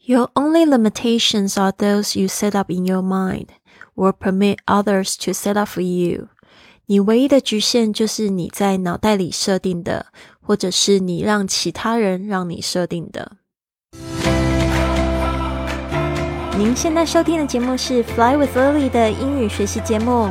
Your only limitations are those you set up in your mind or permit others to set up for you. 你唯一的局限就是你在脑袋里设定的，或者是你让其他人让你设定的。您现在收听的节目是《Fly with Lily》的英语学习节目，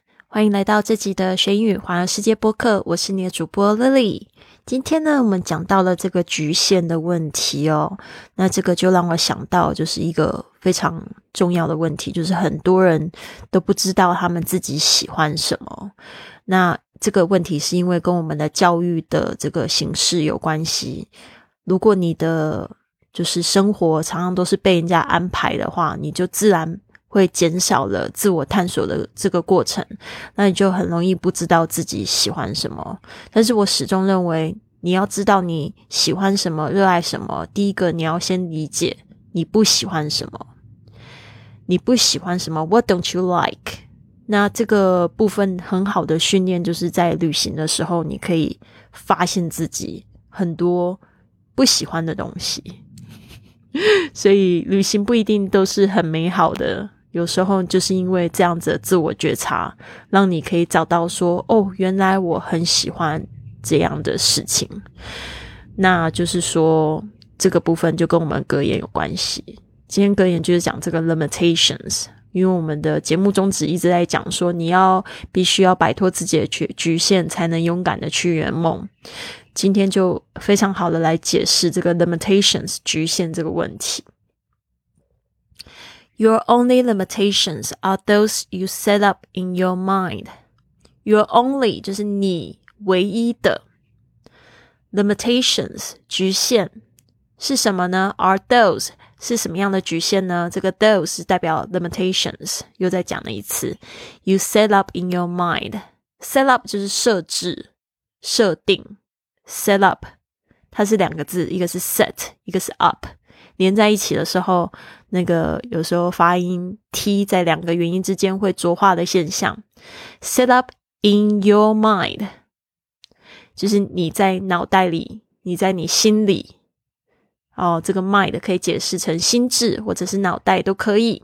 欢迎来到这集的学英语环游世界播客。我是你的主播 Lily。今天呢，我们讲到了这个局限的问题哦。那这个就让我想到，就是一个非常重要的问题，就是很多人都不知道他们自己喜欢什么。那这个问题是因为跟我们的教育的这个形式有关系。如果你的就是生活常常都是被人家安排的话，你就自然会减少了自我探索的这个过程，那你就很容易不知道自己喜欢什么。但是我始终认为，你要知道你喜欢什么、热爱什么，第一个你要先理解你不喜欢什么。你不喜欢什么？What don't you like？那这个部分很好的训练，就是在旅行的时候，你可以发现自己很多不喜欢的东西。所以旅行不一定都是很美好的，有时候就是因为这样子的自我觉察，让你可以找到说，哦，原来我很喜欢这样的事情。那就是说，这个部分就跟我们格言有关系。今天格言就是讲这个 limitations，因为我们的节目宗旨一直在讲说，你要必须要摆脱自己的局局限，才能勇敢的去圆梦。今天就非常好的来解释这个 limitations 局限这个问题。Your only limitations are those you set up in your mind. Your only 就是你唯一的 limitations 局限是什么呢？Are those 是什么样的局限呢？这个 those 代表 limitations，又再讲了一次。You set up in your mind. Set up 就是设置、设定。set up，它是两个字，一个是 set，一个是 up， 连在一起的时候，那个有时候发音 t 在两个元音之间会浊化的现象。set up in your mind，就是你在脑袋里，你在你心里。哦，这个 mind 可以解释成心智或者是脑袋都可以。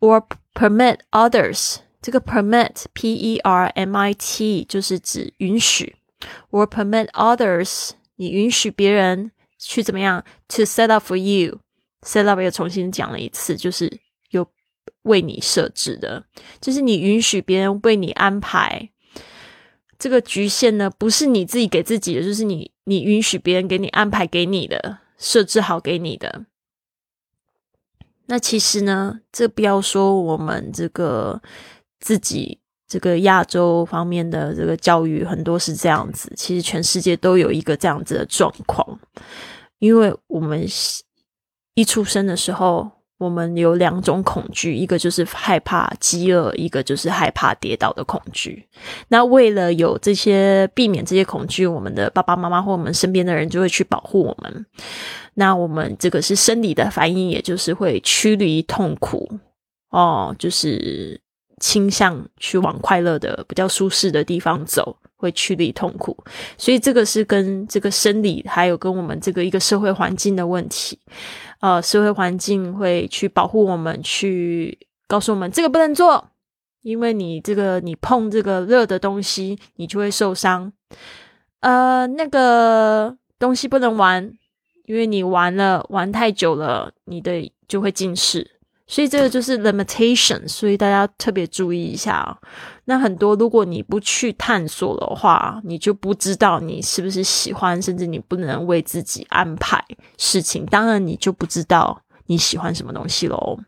or permit others，这个 permit p e r m i t 就是指允许。or permit others，你允许别人去怎么样？To set up for you，set up 又重新讲了一次，就是有为你设置的，就是你允许别人为你安排。这个局限呢，不是你自己给自己的，就是你你允许别人给你安排给你的，设置好给你的。那其实呢，这不要说我们这个自己。这个亚洲方面的这个教育很多是这样子，其实全世界都有一个这样子的状况，因为我们一出生的时候，我们有两种恐惧，一个就是害怕饥饿，一个就是害怕跌倒的恐惧。那为了有这些避免这些恐惧，我们的爸爸妈妈或我们身边的人就会去保护我们。那我们这个是生理的反应，也就是会驱离痛苦哦，就是。倾向去往快乐的、比较舒适的地方走，会驱离痛苦。所以这个是跟这个生理，还有跟我们这个一个社会环境的问题。呃，社会环境会去保护我们，去告诉我们这个不能做，因为你这个你碰这个热的东西，你就会受伤。呃，那个东西不能玩，因为你玩了玩太久了，你的就会近视。所以这个就是 limitation，所以大家特别注意一下。那很多，如果你不去探索的话，你就不知道你是不是喜欢，甚至你不能为自己安排事情。当然，你就不知道你喜欢什么东西喽。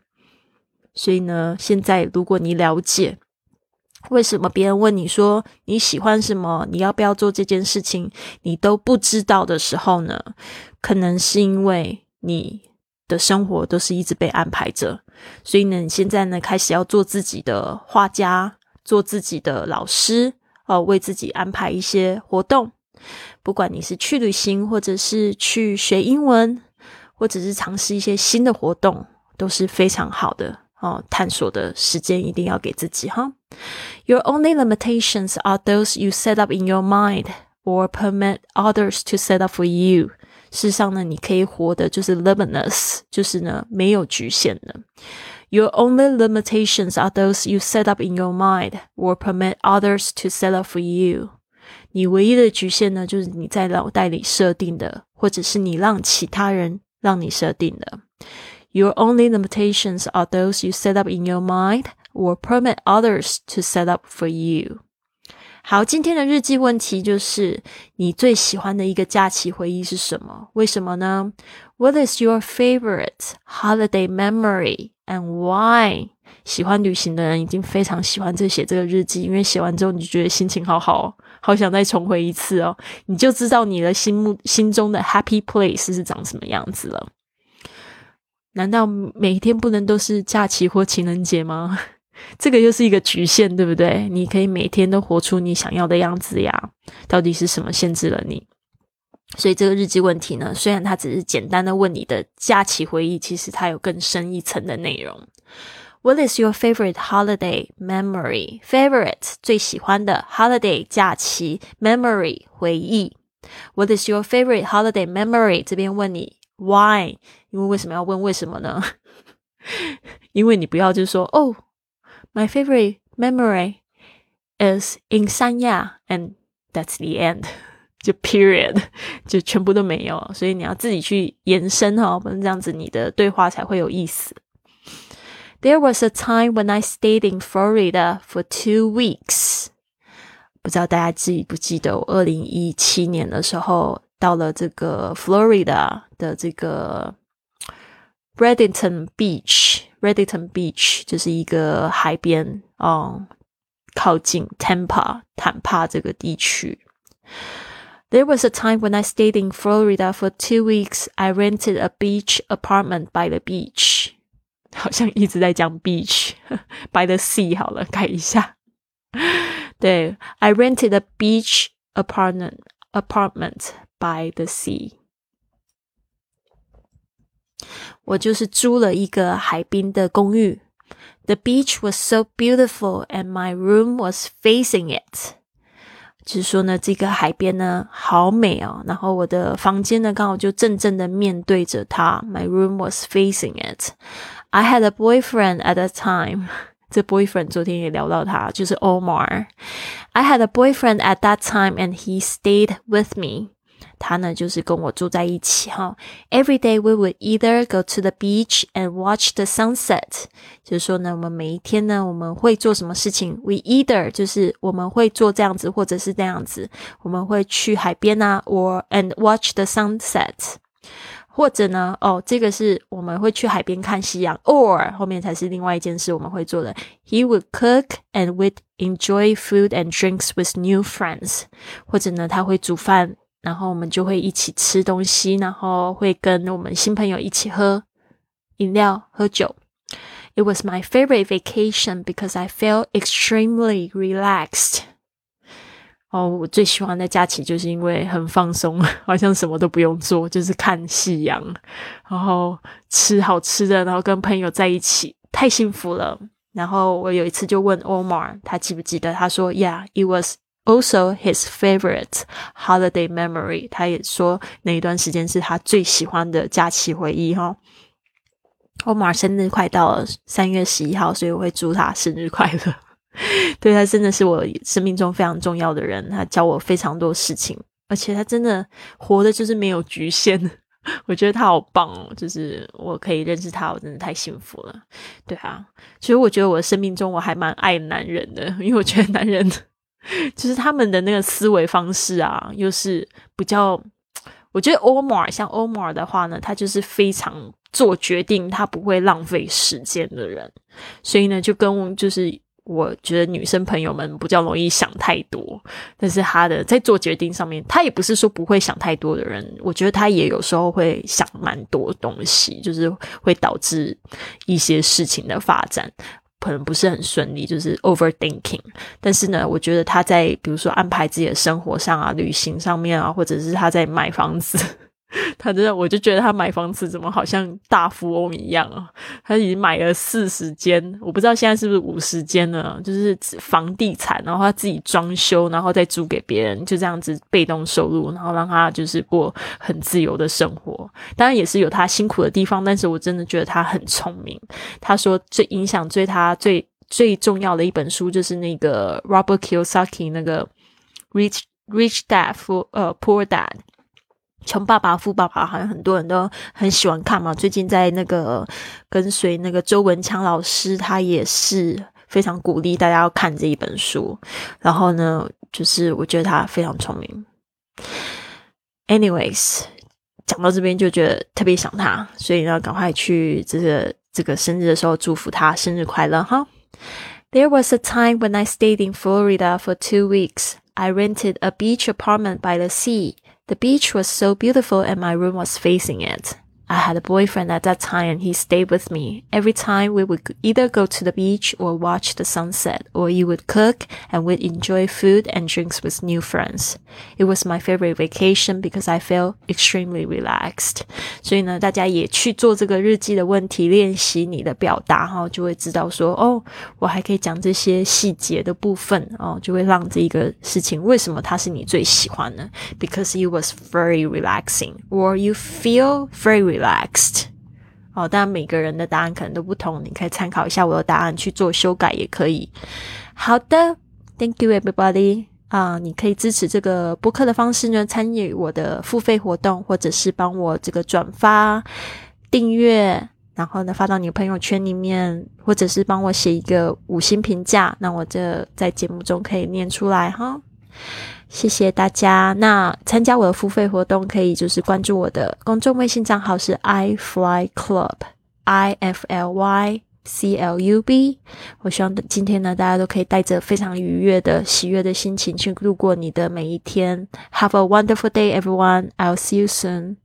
所以呢，现在如果你了解为什么别人问你说你喜欢什么，你要不要做这件事情，你都不知道的时候呢，可能是因为你。的生活都是一直被安排着，所以呢，你现在呢开始要做自己的画家，做自己的老师，哦，为自己安排一些活动。不管你是去旅行，或者是去学英文，或者是尝试一些新的活动，都是非常好的哦。探索的时间一定要给自己哈。Your only limitations are those you set up in your mind or permit others to set up for you。事实上呢，你可以活的就是 limitless，就是呢没有局限的。Your only limitations are those you set up in your mind or permit others to set up for you。你唯一的局限呢，就是你在脑袋里设定的，或者是你让其他人让你设定的。Your only limitations are those you set up in your mind or permit others to set up for you。 好，今天的日记问题就是你最喜欢的一个假期回忆是什么？为什么呢？What is your favorite holiday memory and why？喜欢旅行的人已经非常喜欢这写这个日记，因为写完之后你就觉得心情好好，好想再重回一次哦。你就知道你的心目心中的 happy place 是长什么样子了。难道每天不能都是假期或情人节吗？这个又是一个局限，对不对？你可以每天都活出你想要的样子呀。到底是什么限制了你？所以这个日记问题呢，虽然它只是简单的问你的假期回忆，其实它有更深一层的内容。What is your favorite holiday memory? Favorite 最喜欢的 holiday 假期 memory 回忆。What is your favorite holiday memory? 这边问你 why？因为为什么要问为什么呢？因为你不要就说哦。My favorite memory is in 三亚，and that's the end，就 period，就全部都没有，所以你要自己去延伸哈，不能这样子，你的对话才会有意思。There was a time when I stayed in Florida for two weeks。不知道大家记不记得，我二零一七年的时候到了这个 Florida 的这个 Bradenton Beach。 Redington Beach 就是一个海边，哦，靠近 Tampa 坦帕这个地区。There was a time when I stayed in Florida for two weeks. I rented a beach apartment by the beach. 好像一直在讲 beach by the sea 好了，改一下。对，I rented a beach apartment apartment by the sea. 我就是租了一个海滨的公寓。The beach was so beautiful, and my room was facing it。就是说呢，这个海边呢好美哦，然后我的房间呢刚好就正正的面对着它。My room was facing it. I had a boyfriend at the time. 这 boyfriend 昨天也聊到他，就是 Omar。I had a boyfriend at that time, and he stayed with me. 他呢就是跟我住在一起哈。Every day we would either go to the beach and watch the sunset。就是说呢，我们每一天呢，我们会做什么事情？We either 就是我们会做这样子，或者是这样子。我们会去海边啊，or and watch the sunset。或者呢，哦，这个是我们会去海边看夕阳，or 后面才是另外一件事我们会做的。He would cook and would enjoy food and drinks with new friends。或者呢，他会煮饭。 然后我们就会一起吃东西，然后会跟我们新朋友一起喝饮料、喝酒。It was my favorite vacation because I felt extremely relaxed。哦，我最喜欢的假期就是因为很放松，好像什么都不用做，就是看夕阳，然后吃好吃的，然后跟朋友在一起，太幸福了。然后我有一次就问 Omar，他记不记得？他说：“Yeah, it was。” Also, his favorite holiday memory，他也说那一段时间是他最喜欢的假期回忆哈。我马生日快到了，三月十一号，所以我会祝他生日快乐。对他真的是我生命中非常重要的人，他教我非常多事情，而且他真的活的就是没有局限。我觉得他好棒哦，就是我可以认识他，我真的太幸福了。对啊，其实我觉得我生命中我还蛮爱男人的，因为我觉得男人。就是他们的那个思维方式啊，又是比较，我觉得欧摩尔像欧摩尔的话呢，他就是非常做决定，他不会浪费时间的人，所以呢，就跟就是我觉得女生朋友们比较容易想太多，但是他的在做决定上面，他也不是说不会想太多的人，我觉得他也有时候会想蛮多东西，就是会导致一些事情的发展。可能不是很顺利，就是 overthinking。但是呢，我觉得他在比如说安排自己的生活上啊、旅行上面啊，或者是他在买房子。他真的，我就觉得他买房子怎么好像大富翁一样啊！他已经买了四十间，我不知道现在是不是五十间了，就是房地产，然后他自己装修，然后再租给别人，就这样子被动收入，然后让他就是过很自由的生活。当然也是有他辛苦的地方，但是我真的觉得他很聪明。他说最影响最他最最重要的一本书就是那个 Robert Kiyosaki 那个 Rich Rich Dad for 呃 Poor Dad。穷爸爸富爸爸好像很多人都很喜欢看嘛。最近在那个跟随那个周文强老师，他也是非常鼓励大家要看这一本书。然后呢，就是我觉得他非常聪明。Anyways，讲到这边就觉得特别想他，所以呢，赶快去这个这个生日的时候祝福他生日快乐哈。There was a time when I stayed in Florida for two weeks. I rented a beach apartment by the sea. The beach was so beautiful and my room was facing it. I had a boyfriend at that time and he stayed with me. Every time we would either go to the beach or watch the sunset, or he would cook and we'd enjoy food and drinks with new friends. It was my favorite vacation because I felt extremely relaxed. 所以呢，大家也去做这个日记的问题练习你的表达哈，就会知道说哦，我还可以讲这些细节的部分哦，就会让这个事情为什么它是你最喜欢呢？Because it was very relaxing, or you feel very relaxed。哦，当然每个人的答案可能都不同，你可以参考一下我的答案去做修改也可以。好的，Thank you everybody。啊，你可以支持这个播客的方式呢，参与我的付费活动，或者是帮我这个转发、订阅，然后呢发到你的朋友圈里面，或者是帮我写一个五星评价，那我这在节目中可以念出来哈。谢谢大家。那参加我的付费活动，可以就是关注我的公众微信账号是 i fly club，i f l y c l u b。我希望今天呢，大家都可以带着非常愉悦的、喜悦的心情去度过你的每一天。Have a wonderful day, everyone. I'll see you soon.